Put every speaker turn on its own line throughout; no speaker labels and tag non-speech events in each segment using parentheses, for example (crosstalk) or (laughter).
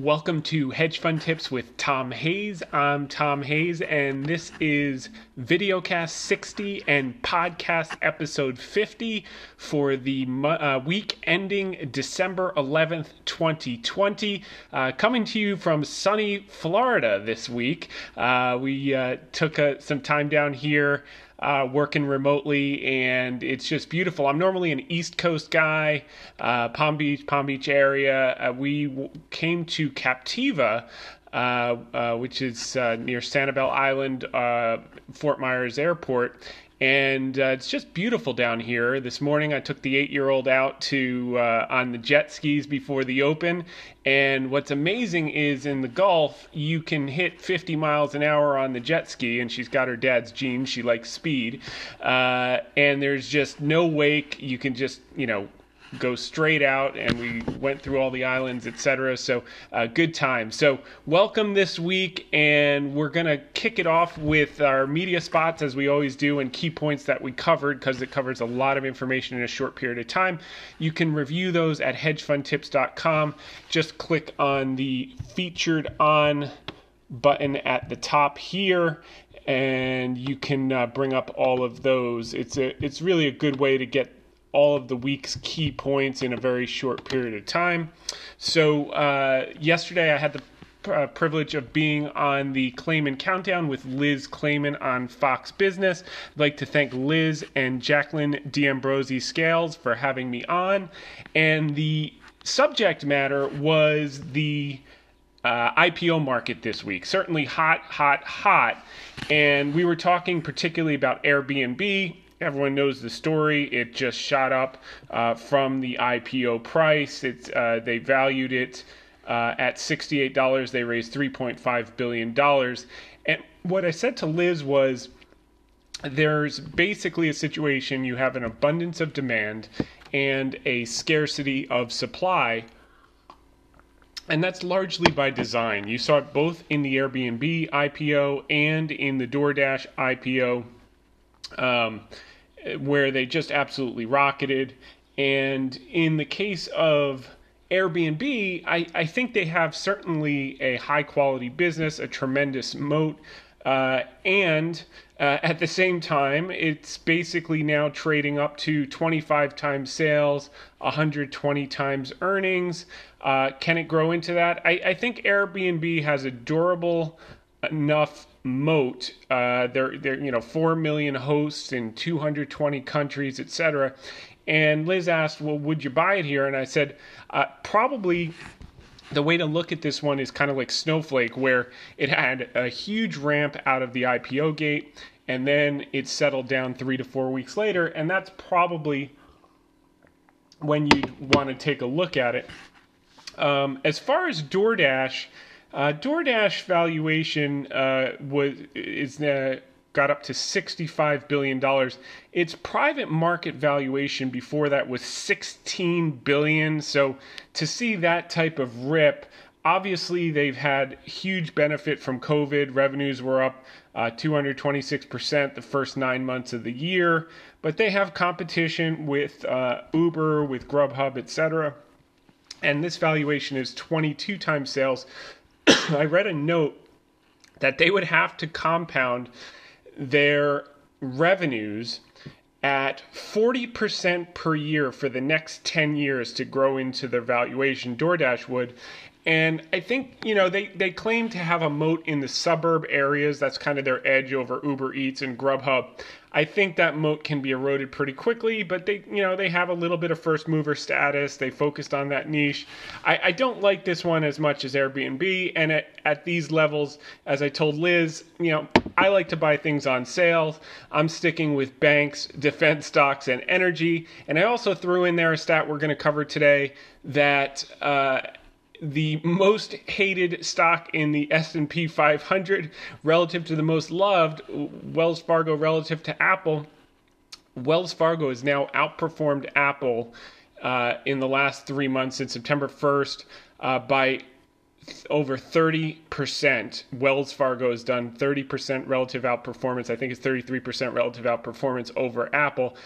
Welcome to Hedge Fund Tips with Tom Hayes. I'm Tom Hayes, and this is Videocast 60 and Podcast Episode 50 for the uh, week ending December 11th, 2020. Uh, coming to you from sunny Florida this week. Uh, we uh, took uh, some time down here uh, working remotely, and it's just beautiful. I'm normally an East Coast guy, uh, Palm Beach, Palm Beach area. Uh, we w- came to Captiva. Uh, uh, which is uh, near Sanibel Island, Fort Myers Airport, and uh, it's just beautiful down here. This morning, I took the eight-year-old out to uh, on the jet skis before the Open, and what's amazing is in the Gulf, you can hit 50 miles an hour on the jet ski, and she's got her dad's genes. She likes speed, uh, and there's just no wake. You can just you know go straight out and we went through all the islands etc so uh, good time so welcome this week and we're going to kick it off with our media spots as we always do and key points that we covered because it covers a lot of information in a short period of time. You can review those at hedgefundtips.com just click on the featured on button at the top here and you can uh, bring up all of those. It's a it's really a good way to get all of the week's key points in a very short period of time. So, uh, yesterday I had the uh, privilege of being on the Claman Countdown with Liz Claman on Fox Business. I'd like to thank Liz and Jacqueline D'Ambrosi Scales for having me on. And the subject matter was the uh, IPO market this week. Certainly hot, hot, hot. And we were talking particularly about Airbnb everyone knows the story. It just shot up uh, from the IPO price. It's uh, they valued it uh, at sixty-eight dollars. They raised three point five billion dollars. And what I said to Liz was, there's basically a situation. You have an abundance of demand and a scarcity of supply. And that's largely by design. You saw it both in the Airbnb IPO and in the DoorDash IPO. Um, where they just absolutely rocketed. And in the case of Airbnb, I, I think they have certainly a high quality business, a tremendous moat. Uh, and uh, at the same time, it's basically now trading up to 25 times sales, 120 times earnings. Uh, can it grow into that? I, I think Airbnb has a durable enough moat. Uh, they're, they're, you know, 4 million hosts in 220 countries, etc. And Liz asked, well, would you buy it here? And I said, uh, probably the way to look at this one is kind of like Snowflake, where it had a huge ramp out of the IPO gate and then it settled down three to four weeks later. And that's probably when you want to take a look at it. Um, as far as DoorDash, uh, DoorDash valuation uh, was is uh, got up to sixty-five billion dollars. Its private market valuation before that was 16 billion. So to see that type of rip, obviously they've had huge benefit from COVID. Revenues were up uh, 226% the first nine months of the year, but they have competition with uh, Uber, with Grubhub, etc. And this valuation is 22 times sales. (coughs) I read a note that they would have to compound their revenues at 40% per year for the next 10 years to grow into their valuation. DoorDash would. And I think, you know, they, they claim to have a moat in the suburb areas. That's kind of their edge over Uber Eats and Grubhub. I think that moat can be eroded pretty quickly, but they, you know, they have a little bit of first mover status. They focused on that niche. I, I don't like this one as much as Airbnb. And at, at these levels, as I told Liz, you know, I like to buy things on sale. I'm sticking with banks, (laughs) defense stocks, and energy. And I also threw in there a stat we're going to cover today that, uh, the most hated stock in the S&P 500 relative to the most loved Wells Fargo relative to Apple Wells Fargo has now outperformed Apple uh, in the last three months since September 1st uh, by over 30%. Wells Fargo has done 30% relative outperformance. I think it's 33% relative outperformance over Apple.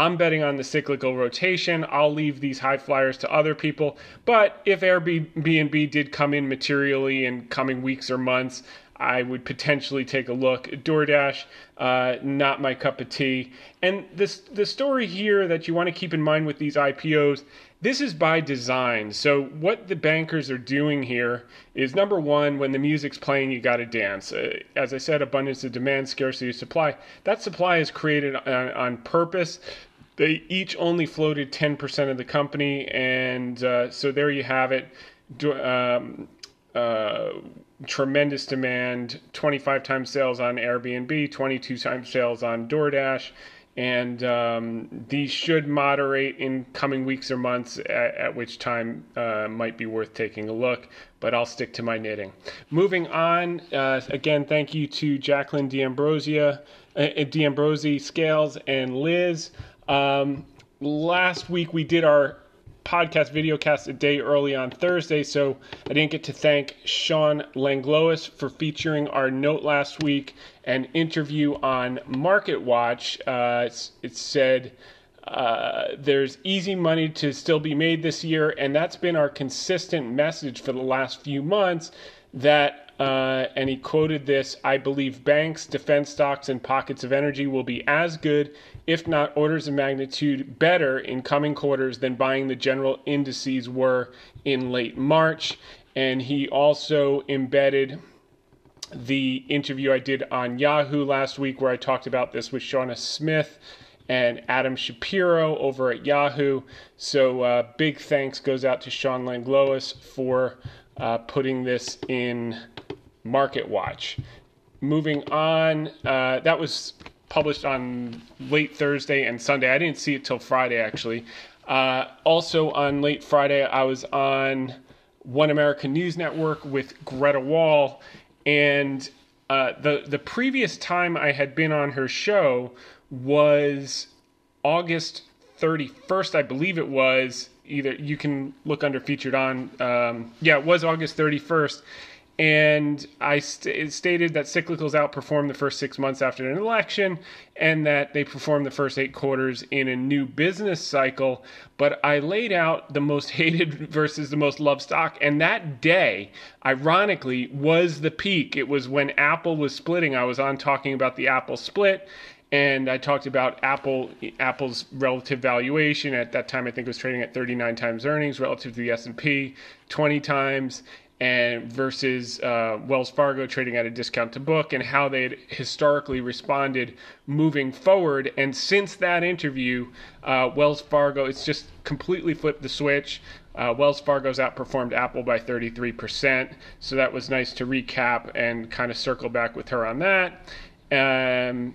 I'm betting on the cyclical rotation. I'll leave these high flyers to other people. But if Airbnb did come in materially in coming weeks or months, I would potentially take a look. DoorDash, uh, not my cup of tea. And this the story here that you want to keep in mind with these IPOs, this is by design. So what the bankers are doing here is number one, when the music's playing, you got to dance. Uh, as I said, abundance of demand, scarcity of supply. That supply is created on, on purpose. They each only floated 10% of the company, and uh, so there you have it. Um, uh, tremendous demand 25 times sales on Airbnb, 22 times sales on DoorDash. And um, these should moderate in coming weeks or months, at, at which time uh, might be worth taking a look. But I'll stick to my knitting. Moving on, uh, again, thank you to Jacqueline D'Ambrosia, uh, D'Ambrosi, Scales, and Liz. Um, last week we did our podcast video cast a day early on Thursday, so I didn't get to thank Shawn Langlois for featuring our note last week and interview on Market Watch. Uh, it said uh, there's easy money to still be made this year, and that's been our consistent message for the last few months. That uh, and he quoted this I believe banks, defense stocks, and pockets of energy will be as good, if not orders of magnitude better, in coming quarters than buying the general indices were in late March. And he also embedded the interview I did on Yahoo last week, where I talked about this with Seana Smith and Adam Shapiro over at Yahoo. So, uh, big thanks goes out to Shawn Langlois for uh, putting this in Market Watch. Moving on, uh, that was published on late Thursday and Sunday. I didn't see it till Friday actually. Uh, also on late Friday, I was on One American News Network with Greta Wall. and uh, the the previous time I had been on her show was August 31st, I believe it was. Either you can look under featured on. Um, yeah, it was August 31st, and I st- stated that cyclicals outperformed the first six months after an election and that they performed the first eight quarters in a new business cycle. But I laid out the most (laughs) hated versus the most loved stock. And that day, ironically, was the peak. It was when Apple was splitting. I was on talking about the Apple split. And I talked about Apple, Apple's relative valuation at that time. I think it was trading at 39 times earnings relative to the S and P, 20 times, and versus uh, Wells Fargo trading at a discount to book and how they had historically responded moving forward. And since that interview, uh, Wells Fargo, it's just completely flipped the switch. Uh, Wells Fargo's outperformed Apple by 33%. So that was nice to recap and kind of circle back with her on that. Um,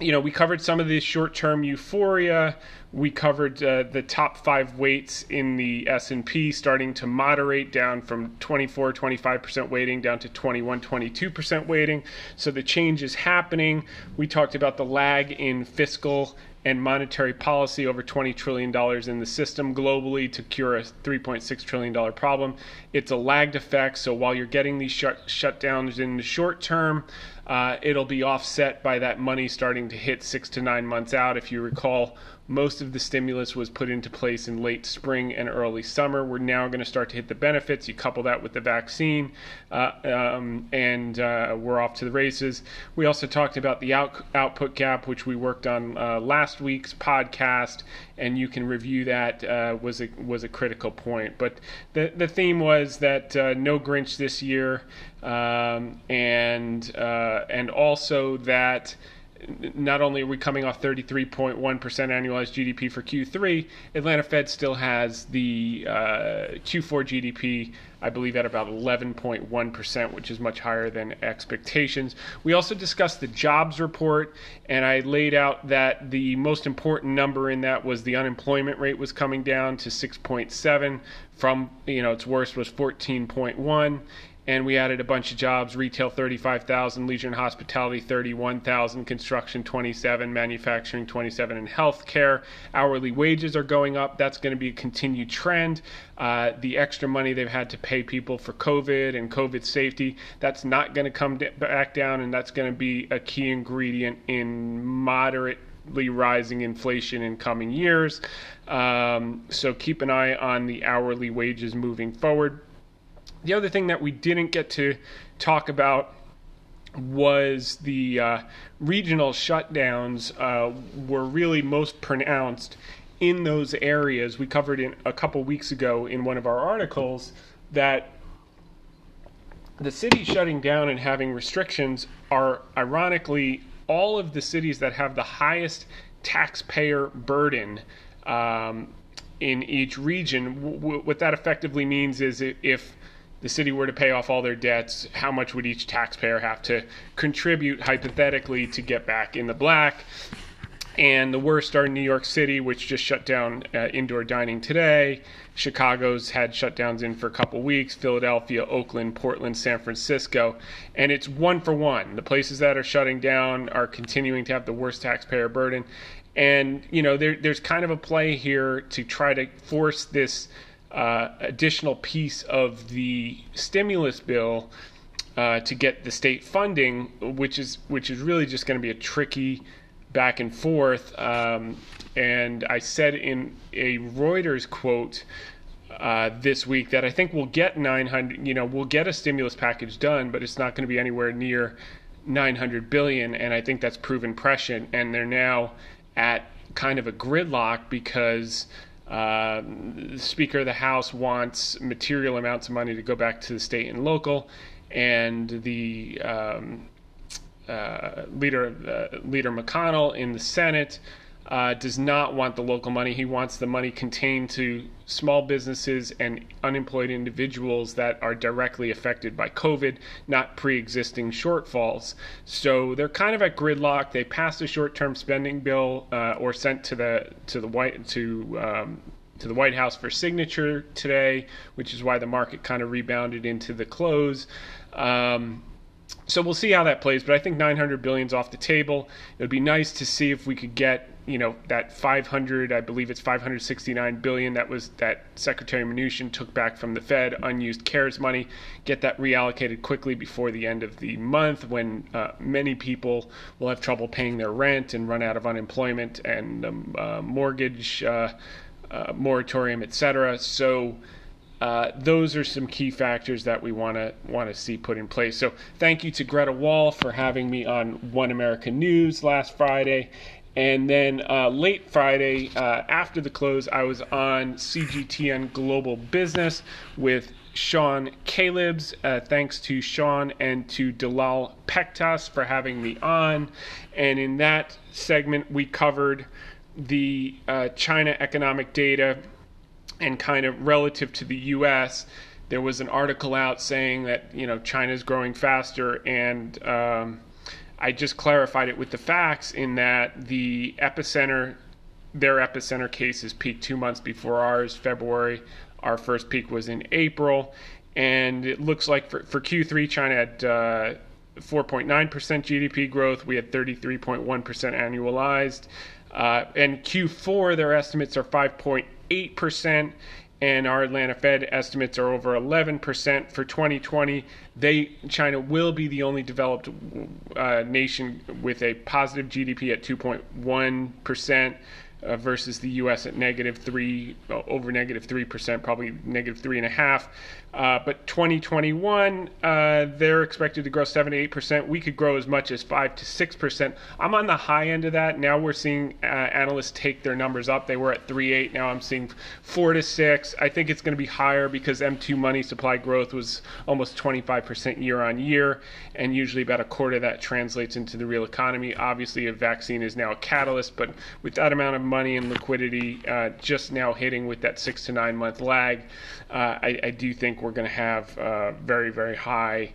you know, we covered some of the short term euphoria we covered uh, the top five weights in the s&p starting to moderate down from 24 25% weighting down to 21 22% weighting so the change is happening we talked about the lag in fiscal and monetary policy over $20 trillion in the system globally to cure a $3.6 trillion problem. It's a lagged effect, so while you're getting these shut, shutdowns in the short term, uh, it'll be offset by that money starting to hit six to nine months out. If you recall, most of the stimulus was put into place in late spring and early summer. We're now going to start to hit the benefits. You couple that with the vaccine, uh, um, and uh, we're off to the races. We also talked about the out- output gap, which we worked on uh, last week's podcast, and you can review that. Uh, was a was a critical point. But the the theme was that uh, no Grinch this year, um, and uh, and also that not only are we coming off 33.1% annualized GDP for Q3, Atlanta Fed still has the uh, Q4 GDP, I believe, at about 11.1%, which is much higher than expectations. We also discussed the jobs report, and I laid out that the most important number in that was the unemployment rate was coming down to 6.7 from, you know, its worst was 14.1 and we added a bunch of jobs retail 35,000 leisure and hospitality 31,000 construction 27 manufacturing 27 and healthcare hourly wages are going up that's going to be a continued trend uh, the extra money they've had to pay people for covid and covid safety that's not going to come back down and that's going to be a key ingredient in moderate rising inflation in coming years. Um, so keep an eye on the hourly wages moving forward. The other thing that we didn't get to talk about was the uh, regional shutdowns uh, were really most pronounced in those areas. We covered in a couple weeks ago in one of our articles that the cities shutting down and having restrictions are ironically all of the cities that have the highest taxpayer burden um, in each region. W- what that effectively means is if the city were to pay off all their debts, how much would each taxpayer have to contribute hypothetically to get back in the black? And the worst are New York City, which just shut down uh, indoor dining today. Chicago's had shutdowns in for a couple weeks. Philadelphia, Oakland, Portland, San Francisco, and it's one for one. The places that are shutting down are continuing to have the worst taxpayer burden, and you know there, there's kind of a play here to try to force this uh, additional piece of the stimulus bill uh, to get the state funding, which is which is really just going to be a tricky back and forth. Um, and I said in a Reuters quote uh, this week that I think we'll get 900. You know, we'll get a stimulus package done, but it's not going to be anywhere near 900 billion. And I think that's proven prescient. And they're now at kind of a gridlock because. Uh, the Speaker of the House wants material amounts of money to go back to the state and local, and the um, uh, leader uh, Leader McConnell in the Senate uh, does not want the local money. He wants the money contained to small businesses and unemployed individuals that are directly affected by COVID, not pre-existing shortfalls. So they're kind of at gridlock. They passed a short-term spending bill uh, or sent to the to the white to um, to the White House for signature today, which is why the market kind of rebounded into the close. Um, so we'll see how that plays, but I think 900 billion's off the table. It would be nice to see if we could get, you know, that 500, I believe it's 569 billion that was that Secretary Mnuchin took back from the Fed, unused CARES money, get that reallocated quickly before the end of the month when uh, many people will have trouble paying their rent and run out of unemployment and um, uh, mortgage uh, uh moratorium, etc. So uh, those are some key factors that we want to want to see put in place. So thank you to Greta Wall for having me on One American News last Friday. And then uh, late Friday, uh, after the close, I was on CGTN Global Business with Sean Callebs. Uh, thanks to Sean and to Dalal Pektas for having me on. And in that segment, we covered the uh, China economic data and kind of relative to the U.S., there was an article out saying that you know China's growing faster, and um, I just clarified it with the facts in that the epicenter, their epicenter cases peaked two months before ours, February. Our first peak was in April, and it looks like for, for Q3, China had uh, 4.9% GDP growth. We had 33.1% annualized. Uh, and Q4, their estimates are 5.8%, and our Atlanta Fed estimates are over 11% for 2020. They China will be the only developed uh, nation with a positive GDP at 2.1% uh, versus the U.S. at negative three, uh, over negative three percent, probably negative three and a half. Uh, but 2021, uh, they're expected to grow seven to eight percent. We could grow as much as five to six percent. I'm on the high end of that. Now we're seeing uh, analysts take their numbers up. They were at three eight. Now I'm seeing four to six. I think it's going to be higher because M2 money supply growth was almost 25 percent year on year, and usually about a quarter of that translates into the real economy. Obviously, a vaccine is now a catalyst, but with that amount of money and liquidity uh, just now hitting with that six to nine month lag, uh, I, I, do think we're going to have uh, very, very high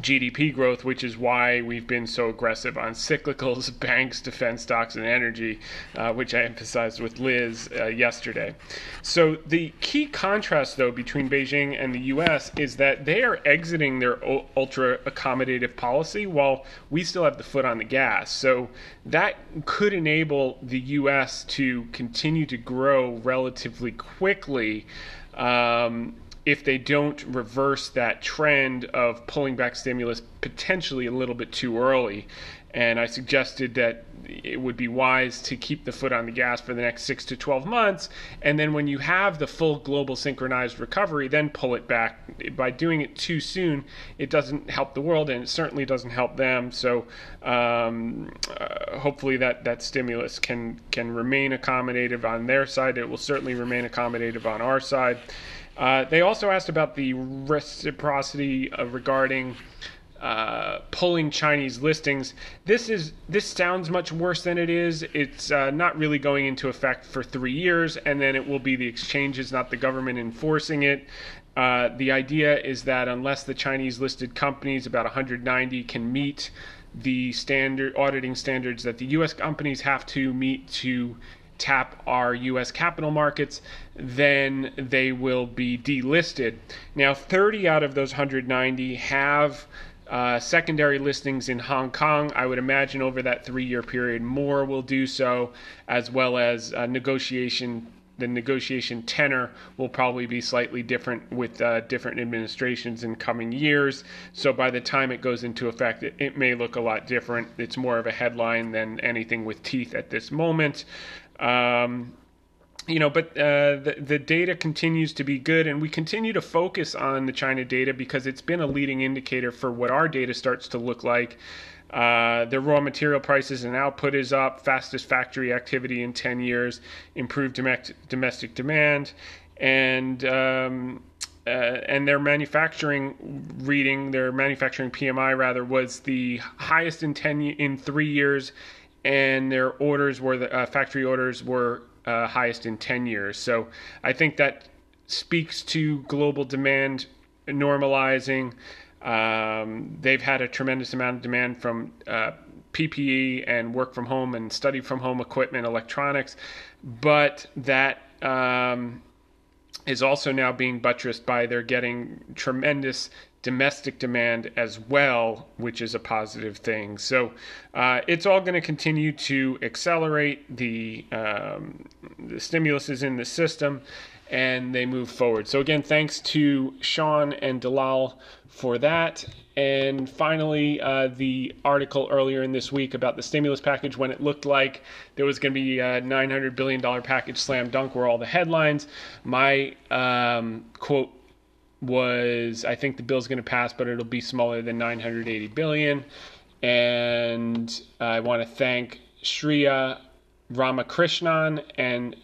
GDP growth, which is why we've been so aggressive on cyclicals, (laughs) banks, defense stocks, and energy, uh, which I emphasized with Liz uh, yesterday. So, the key contrast, though, between Beijing and the US is that they are exiting their ultra accommodative policy while we still have the foot on the gas. So, that could enable the US to continue to grow relatively quickly. Um, if they don't reverse that trend of pulling back stimulus potentially a little bit too early. and I suggested that it would be wise to keep the foot on the gas for the next six to 12 months. And then when you have the full global synchronized recovery, then pull it back. By doing it too soon, it doesn't help the world and it certainly doesn't help them. So um, uh, hopefully that, that stimulus can, can remain accommodative on their side. It will certainly remain accommodative on our side. Uh, they also asked about the reciprocity regarding uh, pulling Chinese listings. This is this sounds much worse than it is. It's uh, not really going into effect for three years, and then it will be the exchanges, not the government enforcing it. Uh, the idea is that unless the Chinese listed companies, about 190, can meet the standard auditing standards that the U.S. companies have to meet to tap our US capital markets, then they will be delisted. Now, 30 out of those 190 have uh, secondary listings in Hong Kong. I would imagine over that three year period, more will do so, as well as uh, negotiation. The negotiation tenor will probably be slightly different with uh, different administrations in coming years. So by the time it goes into effect, it, it may look a lot different. It's more of a headline than anything with teeth at this moment. Um, you know, but uh, the the data continues to be good, and we continue to focus on the China data because it's been a leading indicator for what our data starts to look like. Uh, the raw material prices and output is up, fastest factory activity in 10 years, improved domestic demand, and um, uh, and their manufacturing reading, their manufacturing PMI rather, was the highest in 10 in three years, and their orders were the uh, factory orders were uh, highest in 10 years. So I think that speaks to global demand normalizing. Um, they've had a tremendous amount of demand from uh, PPE and work from home and study from home equipment, electronics, but that um, is also now being buttressed by they're getting tremendous domestic demand as well, which is a positive thing. So uh, it's all going to continue to accelerate. The, um, the stimulus is in the system and they move forward. So, again, thanks to Sean and Dalal for that. And finally, uh, the article earlier in this week about the stimulus package when it looked like there was going to be a $900 billion package slam dunk were all the headlines. My um, quote was I think the bill's going to pass, but it'll be smaller than 980 billion. And I want to thank Shriya Ramakrishnan and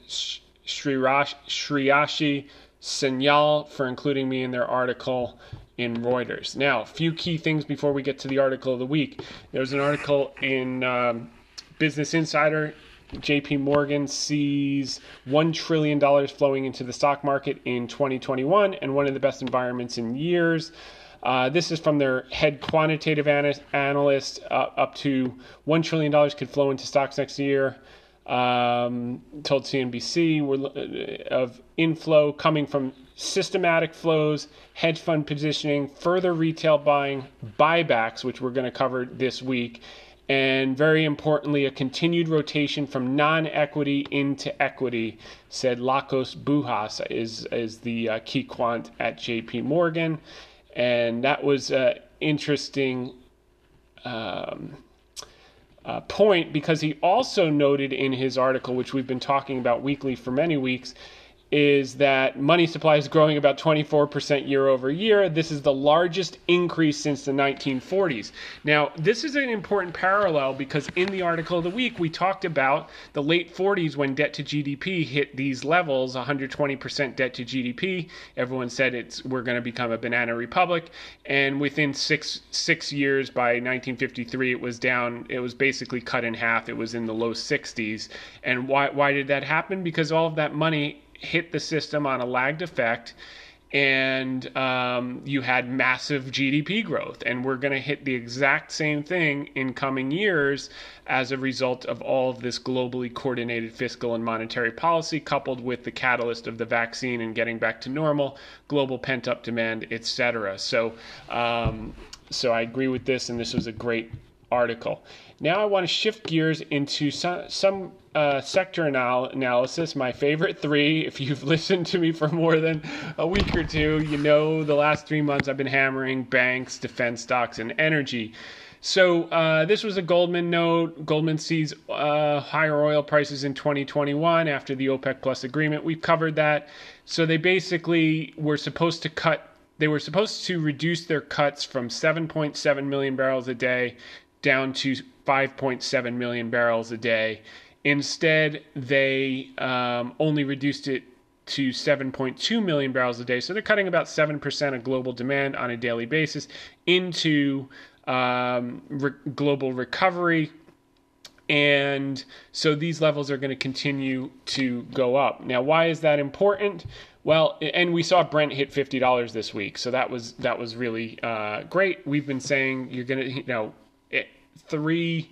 Shreyashi Sanyal for including me in their article in Reuters. Now, a few key things before we get to the article of the week. There's an article in um, Business Insider JP Morgan sees $1 trillion flowing into the stock market in 2021 and one of the best environments in years. Uh, this is from their head quantitative an- analyst. Uh, up to $1 trillion could flow into stocks next year. Um, told CNBC we're, uh, of inflow coming from systematic flows, hedge fund positioning, further retail buying, buybacks, which we're going to cover this week, and very importantly, a continued rotation from non-equity into equity, said Lakos Bouhas, is is the uh, key quant at J.P. Morgan, and that was an interesting um, uh, point because he also noted in his article, which we've been talking about weekly for many weeks, is that money supply is growing about 24% year over year. This is the largest increase since the 1940s. Now, this is an important parallel because in the article of the week, we talked about the late 40s when debt to GDP hit these levels 120% debt to GDP. Everyone said it's we're going to become a banana republic. And within six, six years, by 1953, it was down, it was basically cut in half. It was in the low 60s. And why, why did that happen? Because all of that money hit the system on a lagged effect and um, you had massive GDP growth. And we're going to hit the exact same thing in coming years as a result of all of this globally coordinated fiscal and monetary policy, coupled with the catalyst of the vaccine and getting back to normal, global pent up demand, etc. So, um, so I agree with this, and this was a great article. Now I want to shift gears into some, some uh, sector anal- analysis, my favorite three. If you've (laughs) listened to me for more than a week or two, you know the last three months I've been hammering banks, defense stocks, and energy. So uh, this was a Goldman note. Goldman sees uh, higher oil prices in 2021 after the OPEC Plus agreement. We've covered that. So they basically were supposed to cut. They were supposed to reduce their cuts from 7.7 million barrels a day down to 5.7 million barrels a day. Instead, they um, only reduced it to 7.2 million barrels a day. So they're cutting about 7% of global demand on a daily basis into um, re- global recovery. And so these levels are going to continue to go up. Now, why is that important? Well, and we saw Brent hit fifty dollars this week, so that was that was really uh, great. We've been saying you're going to, you know, three,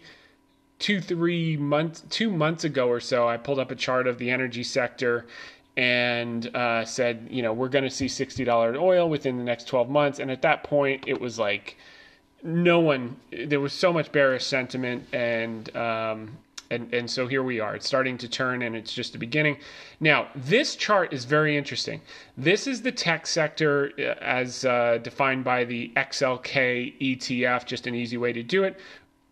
two, three months, two months ago or so, I pulled up a chart of the energy sector and uh, said, you know, we're going to see $60 oil within the next 12 months. And at that point, it was like no one, there was so much bearish sentiment. And, um, and, and so here we are. It's starting to turn and it's just the beginning. Now, this chart is very interesting. This is the tech sector uh, as uh, defined by the XLK ETF, just an easy way to do it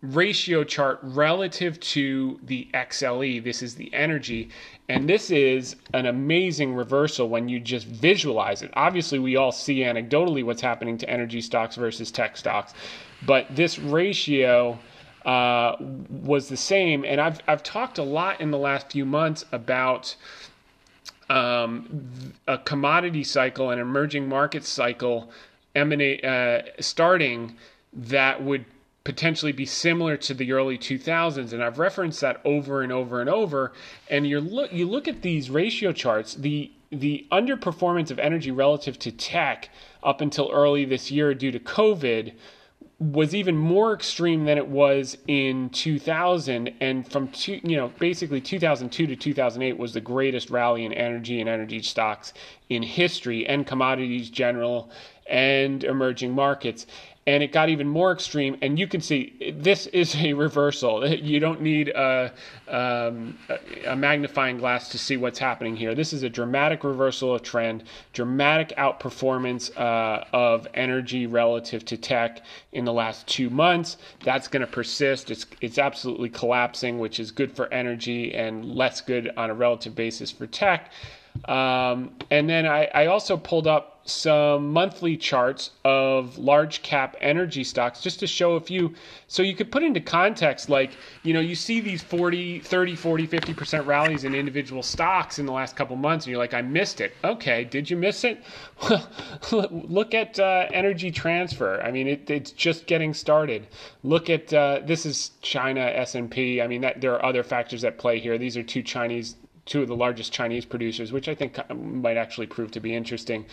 ratio chart relative to the XLE. This is the energy. And this is an amazing reversal when you just visualize it. Obviously, we all see anecdotally what's happening to energy stocks versus tech stocks, but this ratio uh, was the same. And I've, I've talked a lot in the last few months about um, a commodity cycle, an emerging market cycle emanate, uh, starting that would potentially be similar to the early 2000s and I've referenced that over and over and over and you look you look at these ratio charts the the underperformance of energy relative to tech up until early this year due to covid was even more extreme than it was in 2000 and from two, you know basically 2002 to 2008 was the greatest rally in energy and energy stocks in history and commodities general and emerging markets and it got even more extreme. And you can see this is a reversal. (laughs) You don't need a, um, a, magnifying glass to see what's happening here. This is a dramatic reversal of trend, dramatic outperformance uh, of energy relative to tech in the last two months. That's going to persist. It's it's absolutely collapsing, which is good for energy and less good on a relative basis for tech. Um, and then I, I also pulled up some monthly charts of large cap energy stocks just to show a few so you could put into context like you know you see these 40 30 40 50% rallies in individual stocks in the last couple months and you're like i missed it. Okay did you miss it? Well, (laughs) look at uh, energy transfer. I mean it, it's just getting started. Look at uh, this is china s&p i mean that, there are other factors at play here. These are two chinese two of the largest Chinese producers, which I think might actually prove to be interesting.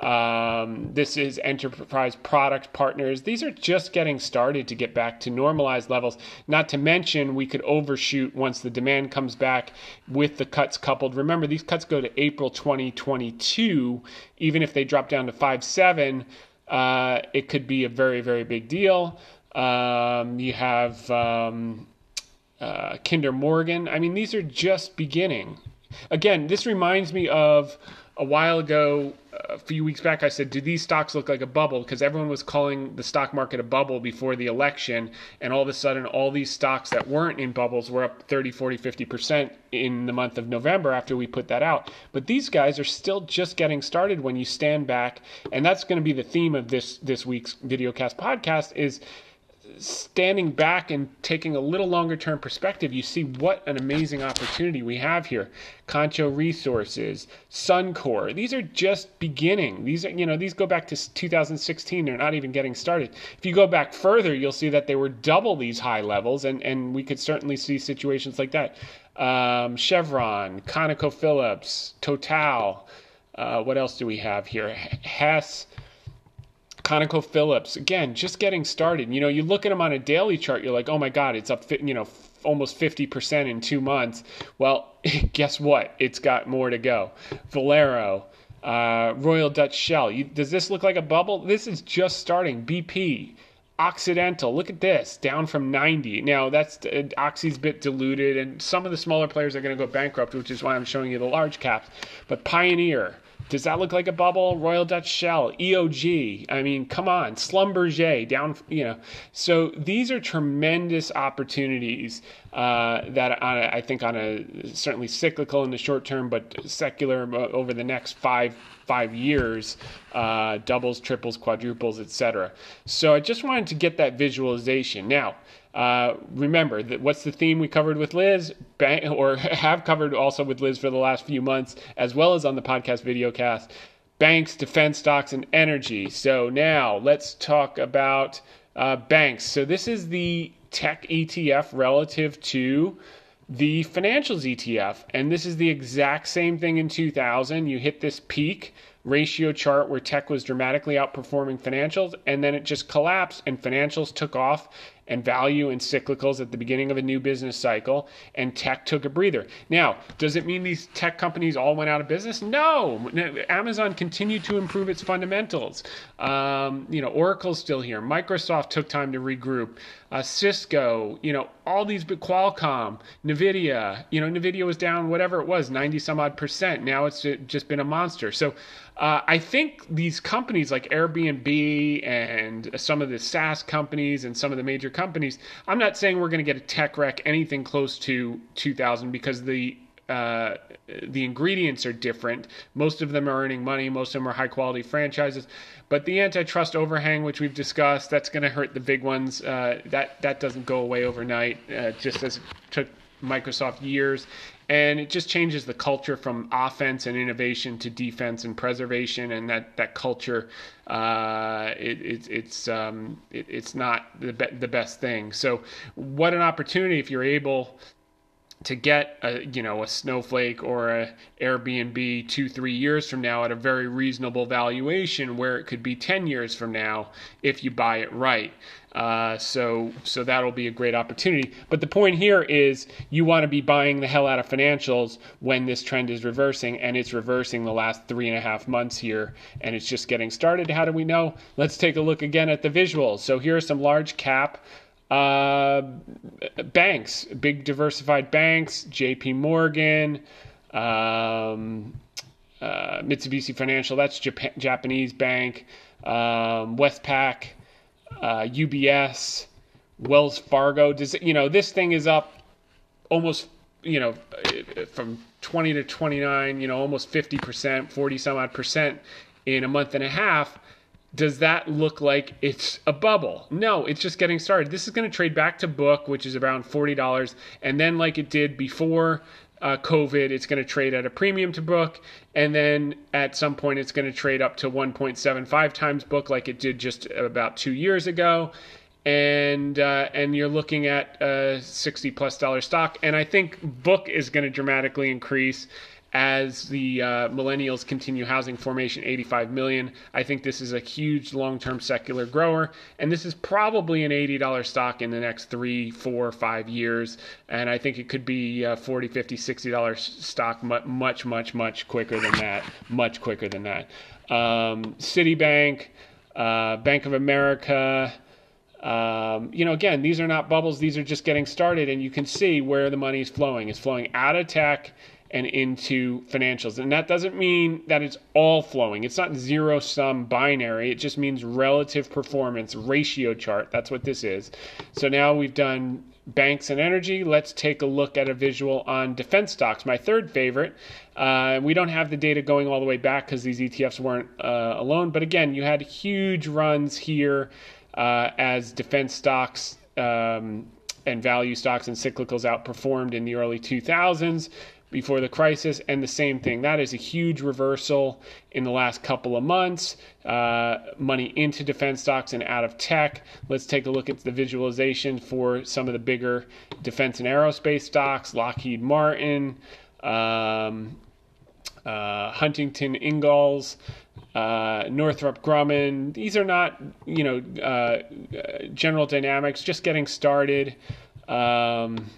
Um, this is enterprise product partners. These are just getting started to get back to normalized levels. Not to mention, we could overshoot once the demand comes back with the cuts coupled. Remember, these cuts go to April 2022. Even if they drop down to 5.7, uh, it could be a very, very big deal. Um, you have um, uh, Kinder Morgan. I mean, these are just beginning. Again, this reminds me of a while ago, a few weeks back, I said, Do these stocks look like a bubble? Because everyone was calling the stock market a bubble before the election. And all of a sudden, all these stocks that weren't in bubbles were up 30, 40, 50% in the month of November after we put that out. But these guys are still just getting started when you stand back. And that's going to be the theme of this, this week's Videocast podcast is standing back and taking a little longer term perspective, you see what an amazing opportunity we have here. Concho Resources, Suncor, these are just beginning. These are, you know, these go back to 2016. They're not even getting started. If you go back further, you'll see that they were double these high levels, and, and we could certainly see situations like that. Um, Chevron, ConocoPhillips, Total, uh, what else do we have here? Hess. ConocoPhillips, again, just getting started. You know, you look at them on a daily chart, you're like, oh my God, it's up, you know, almost 50% in two months. Well, (laughs) guess what? It's got more to go. Valero, uh, Royal Dutch Shell. You, does this look like a bubble? This is just starting. BP, Occidental, look at this, down from 90. Now, that's uh, Oxy's bit diluted, and some of the smaller players are going to go bankrupt, which is why I'm showing you the large caps. But Pioneer, Does that look like a bubble? Royal Dutch Shell, EOG. I mean, come on, Schlumberger down. You know, so these are tremendous opportunities uh, that a, I think on a certainly cyclical in the short term, but secular over the next five five years, uh, doubles, triples, quadruples, etc. So I just wanted to get that visualization. Now, uh, remember that what's the theme we covered with Liz, bank, or (laughs) have covered also with Liz for the last few months, as well as on the podcast video cast banks, defense stocks, and energy. So now let's talk about uh, banks. So this is the tech ETF relative to the financials ETF. And this is the exact same thing in 2000. You hit this peak ratio chart where tech was dramatically outperforming financials, and then it just collapsed, and financials took off and value and cyclicals at the beginning of a new business cycle, and tech took a breather. Now, does it mean these tech companies all went out of business? No. Amazon continued to improve its fundamentals. Um, you know, Oracle's still here. Microsoft took time to regroup. Uh, Cisco, you know, all these, Qualcomm, Nvidia, you know, Nvidia was down whatever it was, 90 some odd percent. Now it's just been a monster. So uh, I think these companies like Airbnb and some of the SaaS companies and some of the major companies, I'm not saying we're going to get a tech wreck anything close to 2000 because the uh, the ingredients are different. Most of them are earning money. Most of them are high quality franchises. But the antitrust overhang, which we've discussed, that's going to hurt the big ones. Uh, that that doesn't go away overnight. Uh, just as it took Microsoft years, and it just changes the culture from offense and innovation to defense and preservation and that that culture uh, it, it, it's um, it, it's not the, be- the best thing. So what an opportunity if you're able to get a you know a snowflake or a airbnb two three years from now at a very reasonable valuation where it could be 10 years from now if you buy it right uh, so so that'll be a great opportunity. But the point here is you want to be buying the hell out of financials when this trend is reversing, and it's reversing the last three and a half months here, and it's just getting started. How do we know? Let's take a look again at the visuals. So here are some large cap uh, banks, big diversified banks, J.P. Morgan. Um, uh, Mitsubishi Financial, that's Japan, Japanese bank, um, Westpac, uh, UBS, Wells Fargo. Does you know this thing is up almost you know from 20 to 29, you know almost 50 percent, 40 some odd percent in a month and a half. Does that look like it's a bubble? No, it's just getting started. This is going to trade back to book, which is around $40. And then, like it did before uh, COVID, it's going to trade at a premium to book, and then at some point it's going to trade up to 1.75 times book, like it did just about two years ago. And uh, and you're looking at a 60 plus dollar stock, and I think book is going to dramatically increase as the uh, millennials continue housing formation 85 million i think this is a huge long-term secular grower and this is probably an $80 stock in the next three four five years and i think it could be uh, 40 50 $60 stock much much much quicker than that much quicker than that um, citibank uh, bank of america um, you know, again, these are not bubbles. These are just getting started, and you can see where the money is flowing. It's flowing out of tech and into financials. And that doesn't mean that it's all flowing. It's not zero sum binary. It just means relative performance ratio chart. That's what this is. So now we've done banks and energy. Let's take a look at a visual on defense stocks, my third favorite. Uh, we don't have the data going all the way back because these ETFs weren't uh, alone. But again, you had huge runs here uh, as defense stocks. Um, and value stocks and cyclicals outperformed in the early 2000s before the crisis, and the same thing. That is a huge reversal in the last couple of months. Uh, money into defense stocks and out of tech. Let's take a look at the visualization for some of the bigger defense and aerospace stocks Lockheed Martin, um, uh, Huntington Ingalls. Uh, Northrop Grumman. These are not, you know, uh, General Dynamics, just getting started. Um,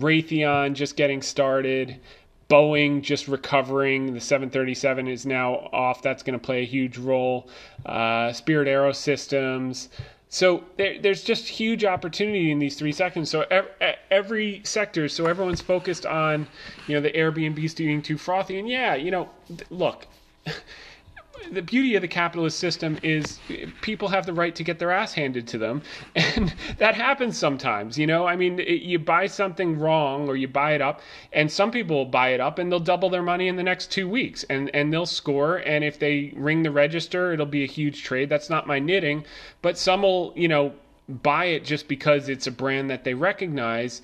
Raytheon just getting started. Boeing just recovering. The 737 is now off. That's going to play a huge role. Uh, Spirit Aerosystems. so there, there's just huge opportunity in these three sectors. So every, every sector, so everyone's focused on, you know, the Airbnbs being too frothy. And yeah, you know, look, (laughs) the beauty of the capitalist system is people have the right to get their ass handed to them. (laughs) And that happens sometimes you know? I mean it, you buy something wrong or you buy it up and some people will buy it up and they'll double their money in the next two weeks and and they'll score and if they ring the register it'll be a huge trade. That's not my knitting. But some will you know buy it just because it's a brand that they recognize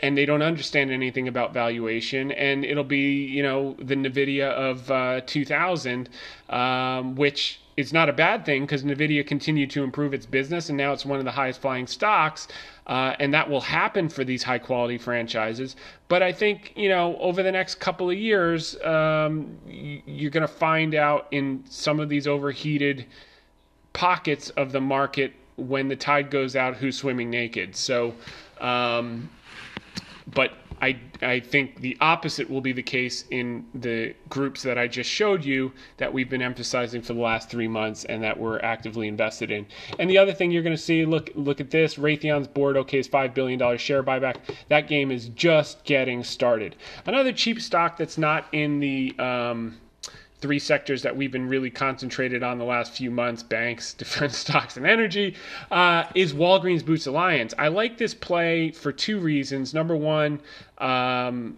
and they don't understand anything about valuation. And it'll be you know the nvidia of uh, 2000 um, which is not a bad thing because nvidia continued to improve its business and now it's one of the highest flying stocks uh, and that will happen for these high quality franchises. But i think you know over the next couple of years um, you're going to find out in some of these overheated pockets of the market when the tide goes out who's swimming naked. So um, but I, I think the opposite will be the case in the groups that I just showed you that we've been emphasizing for the last three months and that we're actively invested in. And the other thing you're going to see, look look at this, Raytheon's board okay's $5 billion share buyback. That game is just getting started. Another cheap stock that's not in the um, three sectors that we've been really concentrated on the last few months banks, (laughs) defense stocks, and energy uh, is Walgreens Boots Alliance. I like this play for two reasons. Number one, um,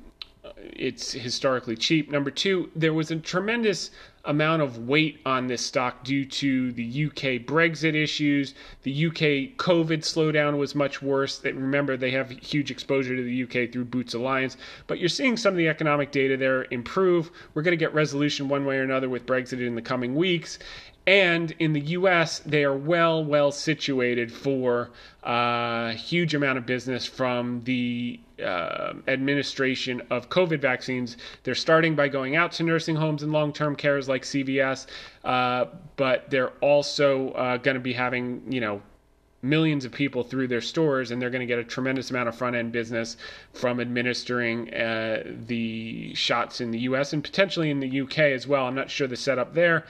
it's historically cheap. Number two, there was a tremendous amount of weight on this stock due to the UK Brexit issues. The UK COVID slowdown was much worse. Remember they have huge exposure to the UK through Boots Alliance, but you're seeing some of the economic data there improve. We're going to get resolution one way or another with Brexit in the coming weeks, and in the U.S., they are well, well situated for a uh, huge amount of business from the uh, administration of COVID vaccines. They're starting by going out to nursing homes and long term cares like CVS, uh, but they're also uh, going to be having, you know, millions of people through their stores, and they're going to get a tremendous amount of front end business from administering uh, the shots in the US and potentially in the UK as well. I'm not sure the setup there.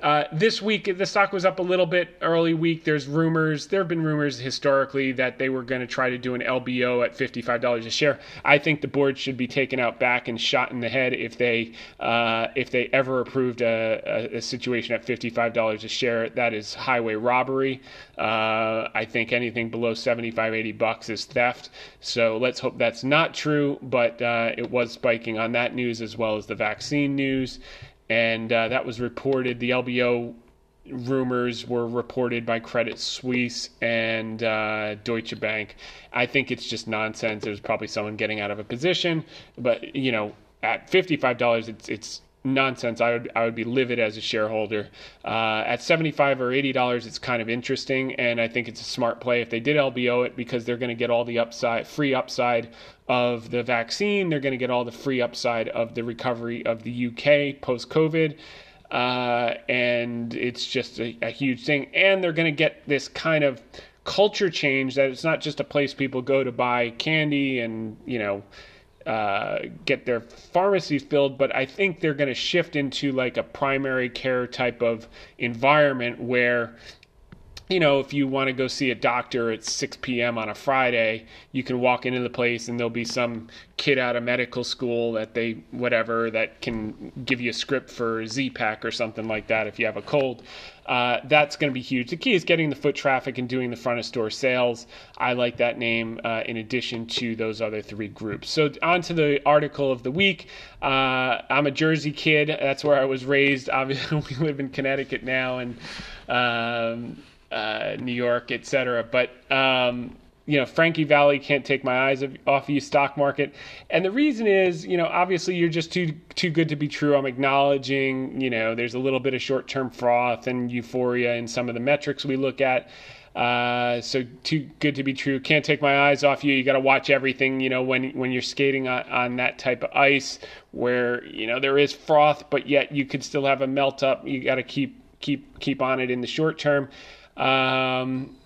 Uh, this week, the stock was up a little bit early week. There's rumors, there have been rumors historically that they were going to try to do an LBO at $55 a share. I think the board should be taken out back and shot in the head if they uh, if they ever approved a, a, a, situation at $55 a share. That is highway robbery. Uh, I think anything below 75, 80 bucks is theft. So let's hope that's not true, but uh, it was spiking on that news as well as the vaccine news and uh, that was reported. The LBO rumors were reported by Credit Suisse and uh, Deutsche Bank. I think it's just nonsense. There's probably someone getting out of a position, but you know, at fifty-five dollars, it's it's nonsense. I would I would be livid as a shareholder. Uh, at seventy five or eighty dollars, it's kind of interesting, and I think it's a smart play if they did LBO it because they're going to get all the upside, free upside of the vaccine. They're going to get all the free upside of the recovery of the UK post COVID. Uh, and it's just a, a huge thing. And they're going to get this kind of culture change that it's not just a place people go to buy candy and, you know, uh, get their pharmacy filled, but I think they're going to shift into like a primary care type of environment where you know, if you want to go see a doctor at 6 p.m. on a Friday, you can walk into the place and there'll be some kid out of medical school that they, whatever, that can give you a script for Z-Pak or something like that if you have a cold. Uh, that's going to be huge. The key is getting the foot traffic and doing the front of store sales. I like that name uh, in addition to those other three groups. So, on to the article of the week. Uh, I'm a Jersey kid. That's where I was raised. Obviously, (laughs) we live in Connecticut now, and um, uh, New York, etc. But um, you know, Frankie Valli can't take my eyes off of you, stock market, and the reason is, you know, obviously you're just too too good to be true. I'm acknowledging, you know, there's a little bit of short term froth and euphoria in some of the metrics we look at. Uh, so too good to be true. Can't take my eyes off you. You got to watch everything. You know when when you're skating on, on that type of ice where you know there is froth, but yet you could still have a melt up. You got to keep keep keep on it in the short term. Um,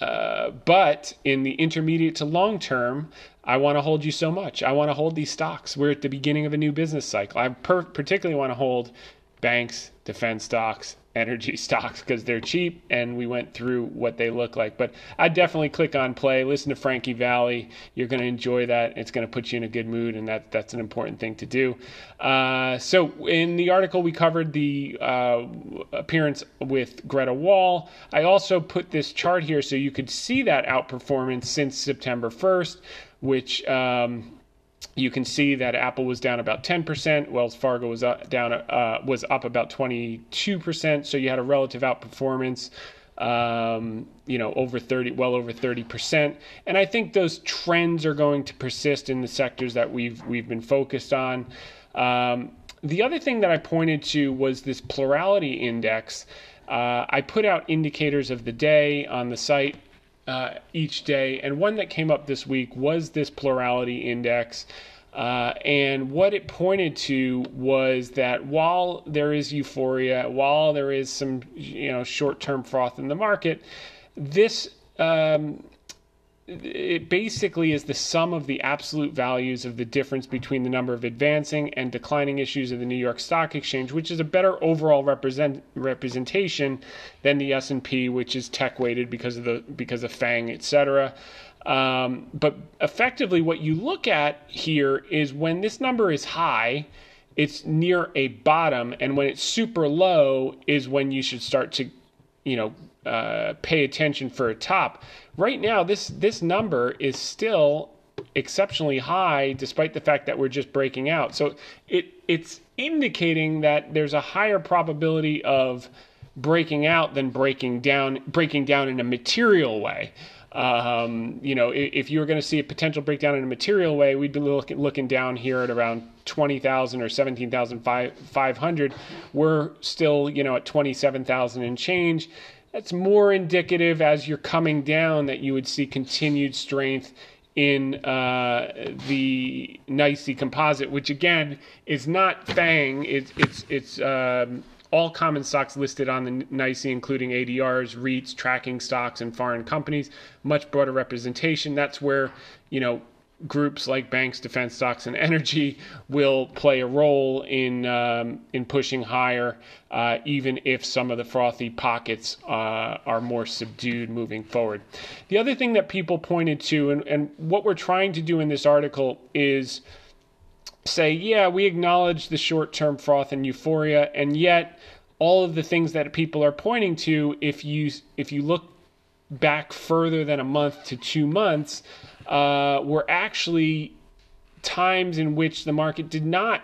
uh, but in the intermediate to long term, I want to hold you so much. I want to hold these stocks. We're at the beginning of a new business cycle. I per- particularly want to hold banks, defense stocks, energy (laughs) stocks because they're cheap and we went through what they look like. But I definitely click on play, listen to Frankie Valli. You're going to enjoy that. It's going to put you in a good mood, and that that's an important thing to do. Uh, so in the article, we covered the uh, appearance with Greta Wall. I also put this chart here so you could see that outperformance since September 1st, which. Um, you can see that Apple was down about 10%, Wells Fargo was up, down uh, was up about 22%. So you had a relative outperformance, um, you know, over 30, well over 30%. And I think those trends are going to persist in the sectors that we've we've been focused on. Um, the other thing that I pointed to was this plurality index. Uh, I put out indicators of the day on the site uh, each day. And one that came up this week was this plurality index. Uh, and what it pointed to was that while there is euphoria, while there is some you know short-term froth in the market, this um, it basically is the sum of the absolute values of the difference between the number of advancing and declining issues of the New York Stock Exchange, which is a better overall represent, representation than the S&P, which is tech weighted because of the because of FANG, etc. Um, but effectively, what you look at here is when this number is high, it's near a bottom, and when it's super low is when you should start to, you know, uh, pay attention for a top. Right now, this this number is still exceptionally high, despite the fact that we're just breaking out. So it it's indicating that there's a higher probability of breaking out than breaking down breaking down in a material way. Um, you know, if, if you were going to see a potential breakdown in a material way, we'd be looking, looking down here at around 20,000 or 17,500. We're still, you know, at 27,000 and change that's more indicative as you're coming down that you would see continued strength in uh, the NYSE composite, which again is not FANG. It's it's it's um, all common stocks listed on the NYSE, including ADRs, REITs, tracking stocks, and foreign companies. Much broader representation. That's where you know groups like banks, defense stocks, and energy will play a role in um, in pushing higher, uh, even if some of the frothy pockets uh, are more subdued moving forward. The other thing that people pointed to, and, and what we're trying to do in this article is say, yeah, we acknowledge the short-term froth and euphoria, and yet all of the things that people are pointing to, if you if you look back further than a month to two months, uh, were actually times in which the market did not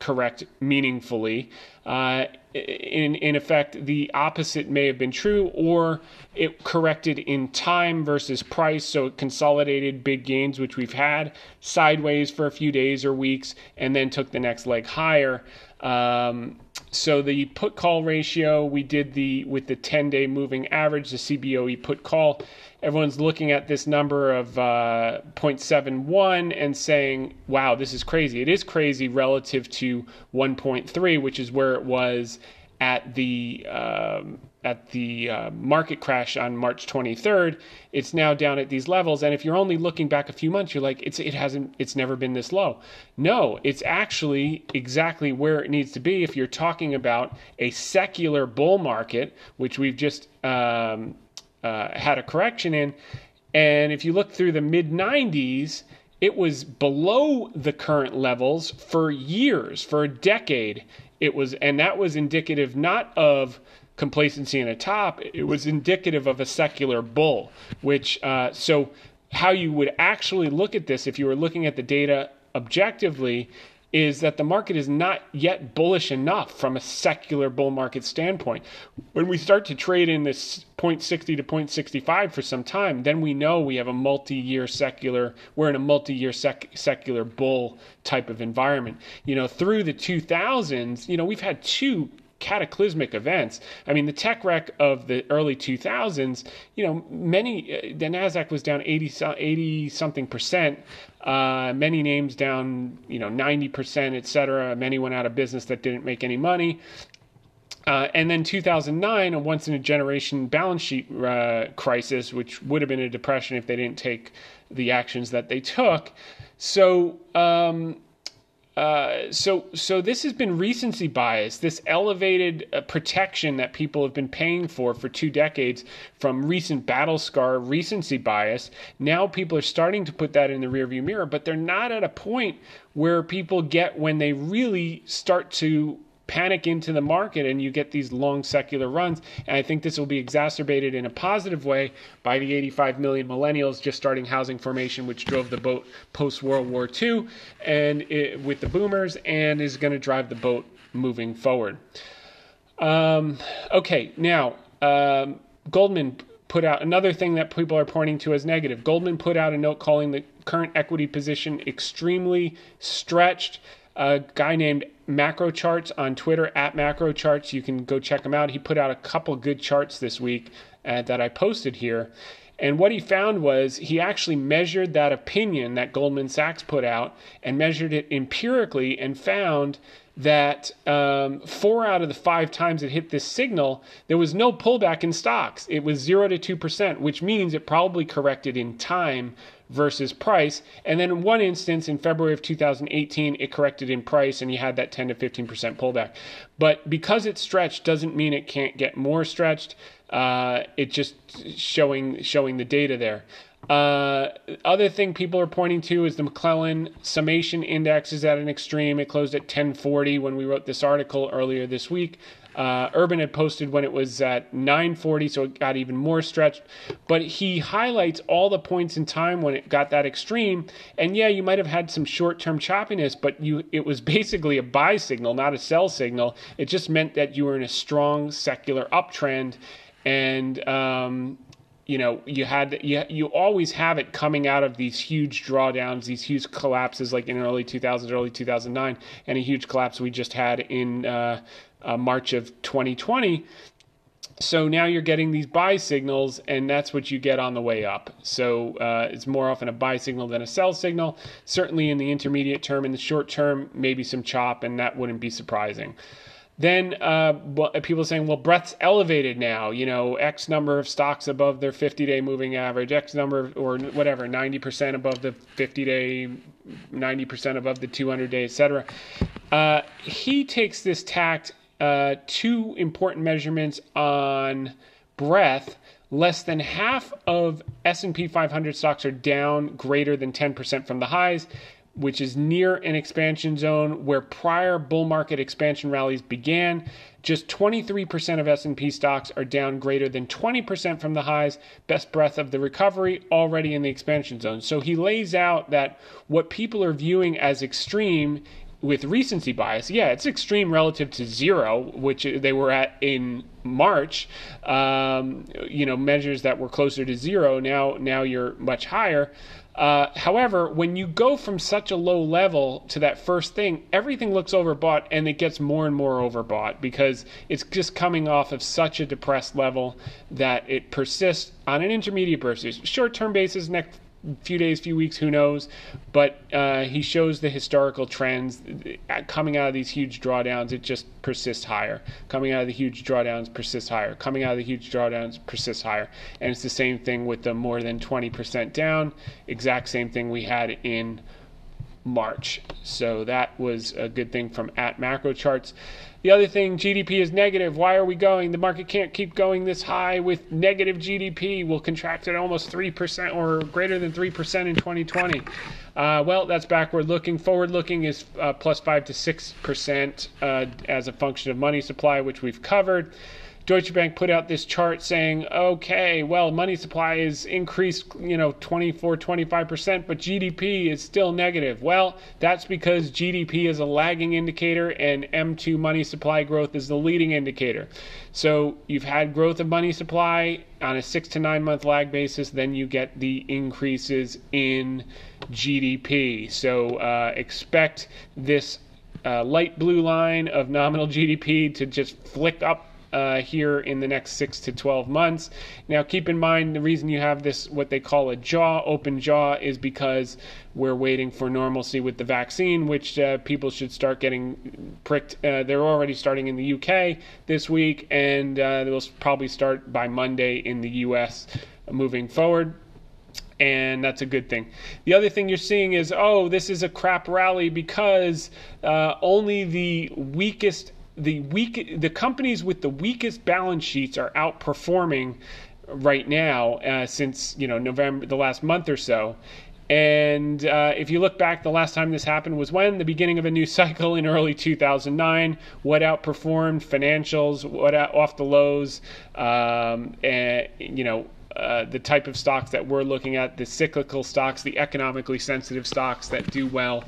correct meaningfully. Uh, in in effect, the opposite may have been true, or it corrected in time versus price. So it consolidated big gains, which we've had sideways for a few days or weeks, and then took the next leg higher. Um, so the put call ratio we did the with the 10 day moving average, the CBOE put call. Everyone's looking at this number of uh, 0.71 and saying, "Wow, this is crazy." It is crazy relative to 1.3, which is where it was at the um, at the uh, market crash on March 23rd, it's now down at these levels. And if you're only looking back a few months, you're like, it's it hasn't, it's never been this low. No, it's actually exactly where it needs to be. If you're talking about a secular bull market, which we've just um, uh, had a correction in, and if you look through the mid 90s, it was below the current levels for years, for a decade. It was, and that was indicative not of complacency in a top, it was indicative of a secular bull, which, uh, so how you would actually look at this if you were looking at the data objectively is that the market is not yet bullish enough from a secular bull market standpoint. When we start to trade in this 0.60 to 0.65 for some time, then we know we have a multi-year secular, we're in a multi-year sec- secular bull type of environment. You know, through the 2000s, you know, we've had two cataclysmic events. I mean, the tech wreck of the early 2000s, you know, many, uh, the NASDAQ was down 80, 80 something percent. Uh, many names down, you know, 90%, et cetera. Many went out of business that didn't make any money. Uh, and then 2009, a once in a generation balance sheet uh, crisis, which would have been a depression if they didn't take the actions that they took. So, um, uh, so so this has been recency bias, this elevated uh, protection that people have been paying for for two decades from recent battle scar recency bias. Now people are starting to put that in the rearview mirror, but they're not at a point where people get when they really start to panic into the market and you get these long secular runs. And I think this will be exacerbated in a positive way by the 85 million millennials just starting housing formation, which drove the boat post World War II and it, with the boomers and is going to drive the boat moving forward. Um, okay, now, um, Goldman put out another thing that people are pointing to as negative. Goldman put out a note calling the current equity position extremely stretched a guy named Macro Charts on Twitter at Macro Charts. You can go check him out. He put out a couple good charts this week uh, that I posted here. And what he found was he actually measured that opinion that Goldman Sachs put out and measured it empirically and found that um, four out of the five times it hit this signal, there was no pullback in stocks. It was zero to 2%, which means it probably corrected in time versus price. And then in one instance, in February of 2018, it corrected in price and you had that 10 to 15% pullback. But because it's stretched doesn't mean it can't get more stretched. Uh, it just showing showing the data there. Uh, other thing people are pointing to is the McClellan summation index is at an extreme. It closed at 1040 when we wrote this article earlier this week. Uh, Urban had posted when it was at 940, so it got even more stretched. But he highlights all the points in time when it got that extreme. And yeah, you might have had some short-term choppiness, but you it was (laughs) basically a buy signal, not a sell signal. It just meant that you were in a strong secular uptrend, and um, you know you had you, you always have it coming out of these huge drawdowns these huge collapses like in early 2000 early 2009 and a huge collapse we just had in uh, uh, march of 2020 so now you're getting these buy signals and that's what you get on the way up. So uh, it's more often a buy signal than a sell signal. Certainly in the intermediate term in the short term maybe some chop and that wouldn't be surprising then uh, people saying, well, breadth's elevated now, you know, X number of stocks above their 50 day moving average, X number of, or whatever, 90% above the 50 day, 90% above the 200 day, etc. Uh, he takes this tact, uh, two important measurements on breadth. Less than half of S&P 500 stocks are down greater than 10% from the highs which is near an expansion zone where prior bull market expansion rallies began. Just 23% of S&P stocks are down greater than 20% from the highs, best breadth of the recovery already in the expansion zone. So he lays out that what people are viewing as extreme with recency bias, yeah, it's extreme relative to zero, which they were at in March. Um, you know, measures that were closer to zero. Now, now you're much higher. Uh, however, when you go from such a low level to that first thing, everything looks overbought and it gets more and more overbought because it's just coming off of such a depressed level that it persists on an intermediate basis. Short term basis, next few days, few weeks, who knows? But uh, he shows the historical trends coming out of these huge drawdowns. It just persists higher. Coming out of the huge drawdowns, persists higher. Coming out of the huge drawdowns, persists higher. And it's the same thing with the more than 20% down. Exact same thing we had in March. So that was a good thing from at macro charts. The other thing, GDP is negative. Why are we going? The market can't keep going this high with negative GDP. We'll contract at almost 3% or greater than 3% in 2020. Uh, well, that's backward looking. Forward looking is uh, plus 5 to 6% uh, as a function of money supply, which we've covered. Deutsche Bank put out this chart saying, okay, well, money supply is increased, you know, 24, 25%, but GDP is still negative. Well, that's because GDP is a lagging indicator and M2 money supply growth is the leading indicator. So you've had growth of money supply on a six to nine month lag basis, then you get the increases in GDP. So uh, expect this uh, light blue line of nominal GDP to just flick up uh, here in the next six to 12 months. Now, keep in mind the reason you have this, what they call a jaw, open jaw, is because we're waiting for normalcy with the vaccine, which uh, people should start getting pricked. Uh, they're already starting in the UK this week, and uh, they'll probably start by Monday in the US moving forward. and that's a good thing. The other thing you're seeing is, oh, this is a crap rally because uh, only the weakest, the weak, the companies with the weakest balance sheets are outperforming right now uh, since you know November, the last month or so. And uh, if you look back, the last time this happened was when the beginning of a new (laughs) cycle in early 2009. What outperformed financials? What out, off the lows? Um, and you know uh, the type of stocks that we're looking at, the cyclical stocks, the economically sensitive stocks that do well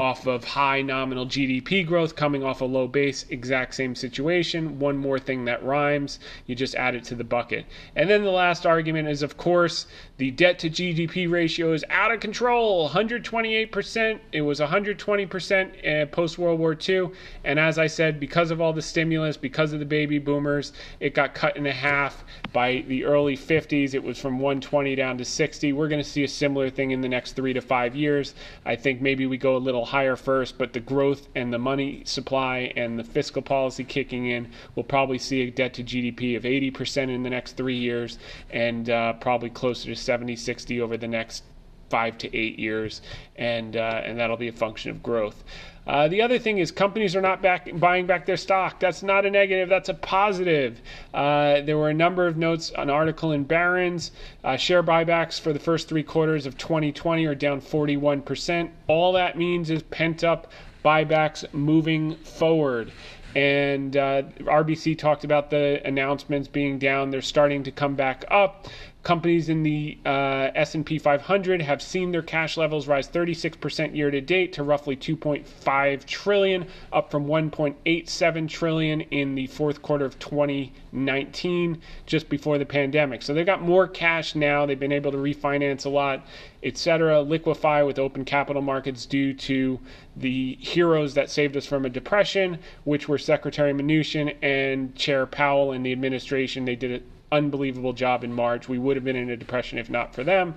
off of high nominal GDP growth coming off a low base, exact same situation. One more thing that rhymes, you just add it to the bucket. And then the last argument is, of course, the debt to GDP ratio is out of control 128%. It was 120% uh, post World War II. And as I said, because of all the stimulus, because of the baby boomers, it got cut in half by the early 50s It was from 120 down to 60. We're going to see a similar thing in the next three to five years. I think maybe we go a little higher first, but the growth and the money supply and the fiscal policy kicking in, we'll probably see a debt to GDP of 80% in the next three years and uh, probably closer to 70, 60 over the next five to eight years, and uh, and that'll be a function of growth. Uh, the other thing is companies are not back, buying back their stock. That's not a negative. That's a positive. Uh, there were a number of notes, an article in Barron's. Uh, share buybacks for the first three quarters of 2020 are down 41%. All that means is pent up buybacks moving forward and uh, RBC talked about the announcements being down. They're starting to come back up. Companies in the uh, S&P 500 have seen their cash levels rise 36% year to date to roughly 2.5 trillion, up from 1.87 trillion in the fourth quarter of 2019, just before the pandemic. So they've got more cash now. They've been able to refinance a lot, etc., liquefy with open capital markets due to the heroes that saved us from a depression, which were Secretary Mnuchin and Chair Powell and the administration. They did it unbelievable job in March. We would have been in a depression if not for them.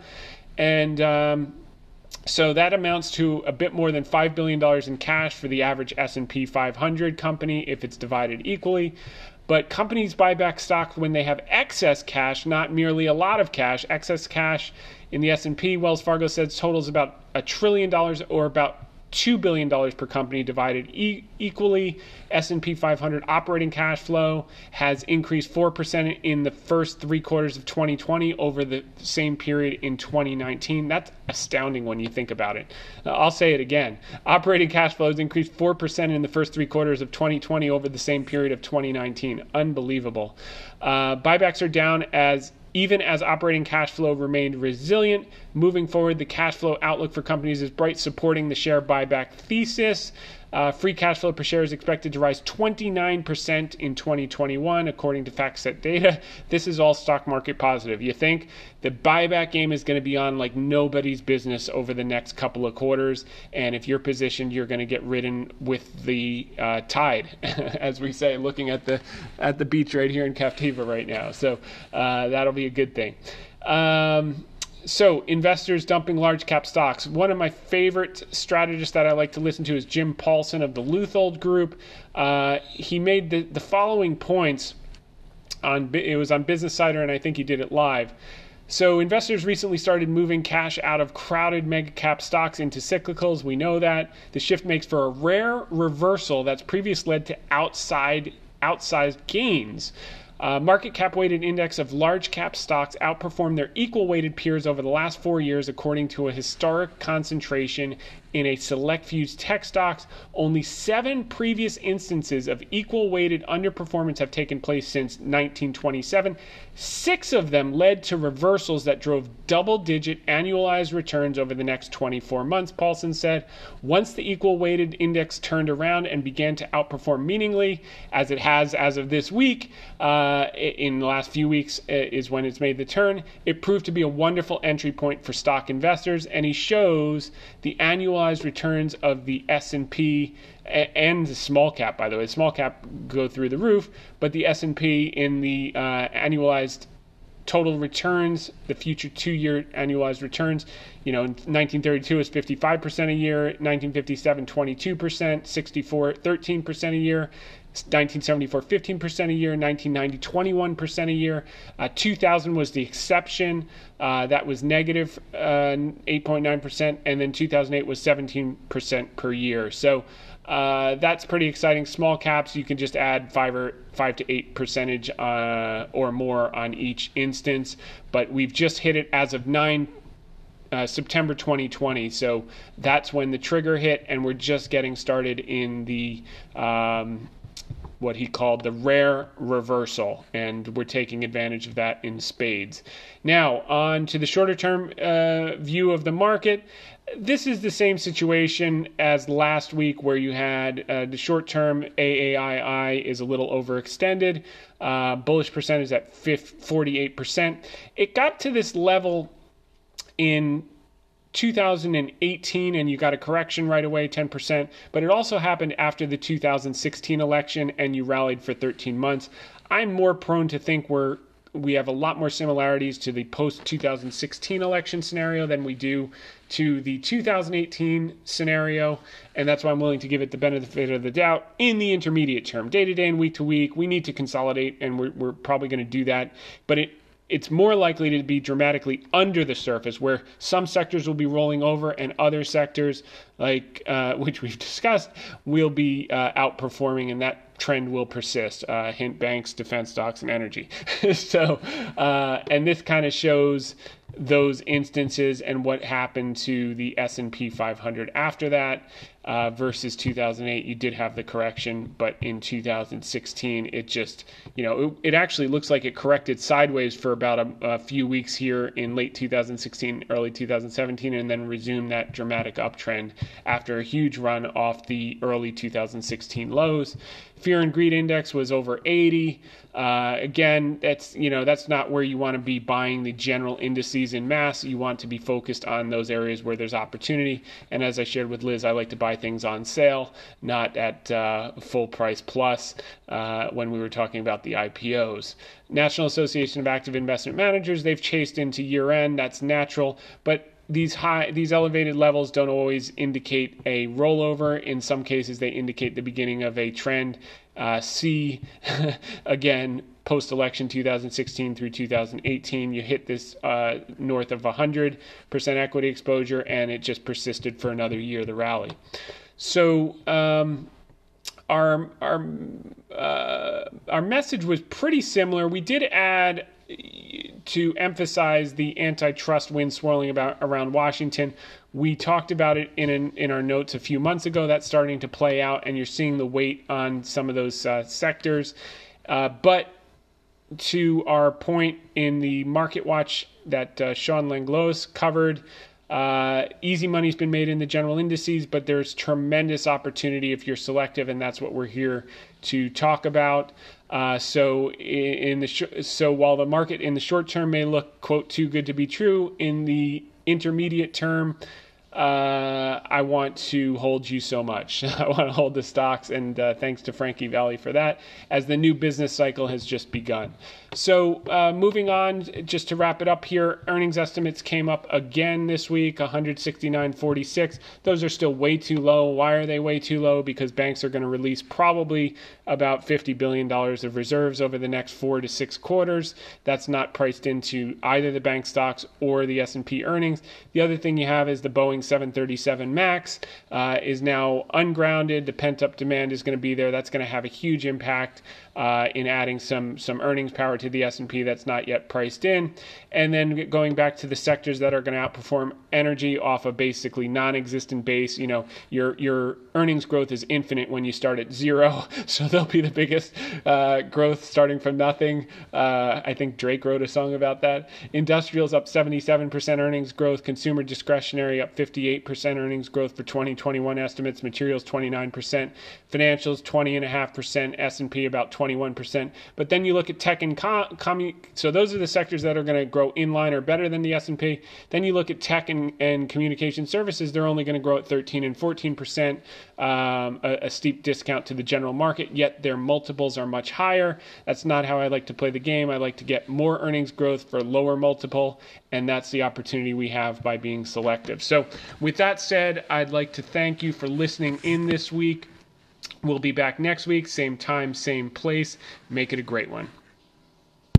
And um, so that amounts to a bit more than $5 billion in cash for the average S&P 500 company if it's divided equally. But companies buy back stock when they have excess cash, not merely a lot of cash. Excess cash in the S&P, Wells Fargo says totals about a trillion dollars or about $2 billion per company divided e- equally. S&P 500 operating cash flow has increased 4% in the first three quarters of 2020 over the same period in 2019. That's astounding when you think about it. Uh, I'll say it again. Operating cash flow has increased 4% in the first three quarters of 2020 over the same period of 2019. Unbelievable. Uh, buybacks are down as even as operating cash flow remained resilient. Moving forward, the cash flow outlook for companies is bright, supporting the share buyback thesis. Uh, free cash flow per share is expected to rise 29% in 2021, according to FactSet data. This is all stock market positive. You think the buyback game is going to be on like nobody's business over the next couple of quarters, and if you're positioned, you're going to get ridden with the uh, tide, (laughs) as we say, looking at the at the beach right here in Captiva right now. So uh, that'll be a good thing. Um, so investors dumping large cap stocks. One of my favorite strategists that I like to listen to is Jim Paulson of the Leuthold Group. Uh, he made the, the following points on it was on Business Insider, and I think he did it live. So investors recently started moving cash out of crowded mega cap stocks into cyclicals. We know that the shift makes for a rare reversal that's previously led to outside outsized gains. Uh, market cap weighted index of large cap stocks outperformed their equal weighted peers over the last four years, according to a historic concentration in a select few tech stocks. Only seven previous instances of equal weighted underperformance have taken place since 1927. Six of them led to reversals that drove double digit annualized returns over the next 24 months, Paulson said. Once the equal weighted index turned around and began to outperform meaningfully, as it has as of this week, uh, in the last few weeks uh, is when it's made the turn, it proved to be a wonderful entry point for stock investors. And he shows the annualized returns of the S&P and the small cap, by the way. Small cap go through the roof, but the S&P in the uh, annualized total returns, the future two-year annualized returns, you know, 1932 is 55% a year, 1957 22%, 64 13% a year, 1974 15% a year 1990 21% a year. Uh, 2000 was the exception uh, that was negative, uh, 8.9% and then 2008 was 17% per year. So uh, that's pretty exciting small caps you can just add five or five to eight percentage uh, or more on each instance but we've just hit it as of 9 uh, September 2020. So that's when the trigger hit, and we're just getting started in the um, what he called the rare reversal, and we're taking advantage of that in spades. Now, on to the shorter term uh, view of the market. This is the same situation as last week, where you had uh, the short term AAII is a little overextended. Uh, bullish percentage at 48%. It got to this level in 2018 and you got a correction right away 10% but it also happened after the 2016 election and you rallied for 13 months i'm more prone to think we're we have a lot more similarities to the post 2016 election scenario than we do to the 2018 scenario and that's why i'm willing to give it the benefit of the doubt in the intermediate term. Day to day and week to week we need to consolidate and we're, we're probably going to do that but it it's more likely to be dramatically under the surface, where some sectors will be rolling over and other sectors, like uh, (laughs) which we've discussed, will be uh, outperforming, and that trend will persist. Uh, hint banks, defense stocks, and energy. (laughs) so, uh, and this kind of shows those instances and what happened to the S&P 500 after that uh, versus 2008 you did have the correction but in 2016 it just you know it, it actually looks like it corrected sideways for about a, a, few weeks here in late 2016 early 2017 and then resumed that dramatic uptrend after a huge run off the early 2016 lows fear and greed index was over 80 uh, again that's you know that's not where you want to be buying the general indices in mass you want to be focused on those areas where there's opportunity and as i shared with liz i like to buy things on sale, not at uh, full price plus uh, when we were talking about the IPOs. National Association of Active Investment Managers, they've chased into year end. That's natural, but these high these elevated levels don't always indicate a rollover. In some cases they indicate the beginning of a trend. Uh, see (laughs) again post election 2016 through 2018 you hit this uh, north of 100% equity exposure and it just persisted for another year the rally. So um, our our uh, our message was pretty similar. We did add to emphasize the antitrust wind swirling about around Washington. We talked about it in an, in our notes a few months ago. That's starting to play out, and you're seeing the weight on some of those uh, sectors. Uh, but to our point in the Market Watch that uh, Shawn Langlois covered, uh, easy money's been made in the general indices, but there's tremendous opportunity if you're selective, and that's what we're here to talk about. Uh, so in the sh- so while the market in the short term may look quote too good to be true, in the intermediate term, uh, I want to hold you so much. (laughs) I want to hold the stocks, and uh, thanks to Frankie Valli for that, as the new business cycle has just begun. So, uh, moving on, just to wrap it up here, earnings estimates came up again this week, 169.46. Those are still way too low. Why are they way too low? Because banks are going to release probably about 50 billion dollars of reserves over the next four to six quarters. That's not priced into either the bank stocks or the S&P earnings. The other thing you have is the Boeing 737 Max uh, is now ungrounded. The pent-up demand is going to be there. That's going to have a huge impact uh, in adding some some earnings power to the S&P that's not yet priced in. And then going back to the sectors that are going to outperform energy off a basically non-existent base, you know, your your earnings growth is infinite when you start at zero, (laughs) so they'll be the biggest uh, growth starting from nothing. Uh, I think Drake wrote a song about that. Industrials up 77% earnings growth, consumer discretionary up 58% earnings growth for 2021 estimates, materials 29%, financials 20.5%, S&P about 20 21%. But then you look at tech and com, commu- so those are the sectors that are going to grow in line or better than the S&P. Then you look at tech and, and communication services, they're only going to grow at 13 and 14%, um, a, a steep discount to the general market, yet their multiples are much higher. That's not how I like to play the game. I like to get more earnings growth for lower multiple, and that's the opportunity we have by being selective. So, with that said, I'd like to thank you for listening in this week. We'll be back next week, same time, same place. Make it a great one.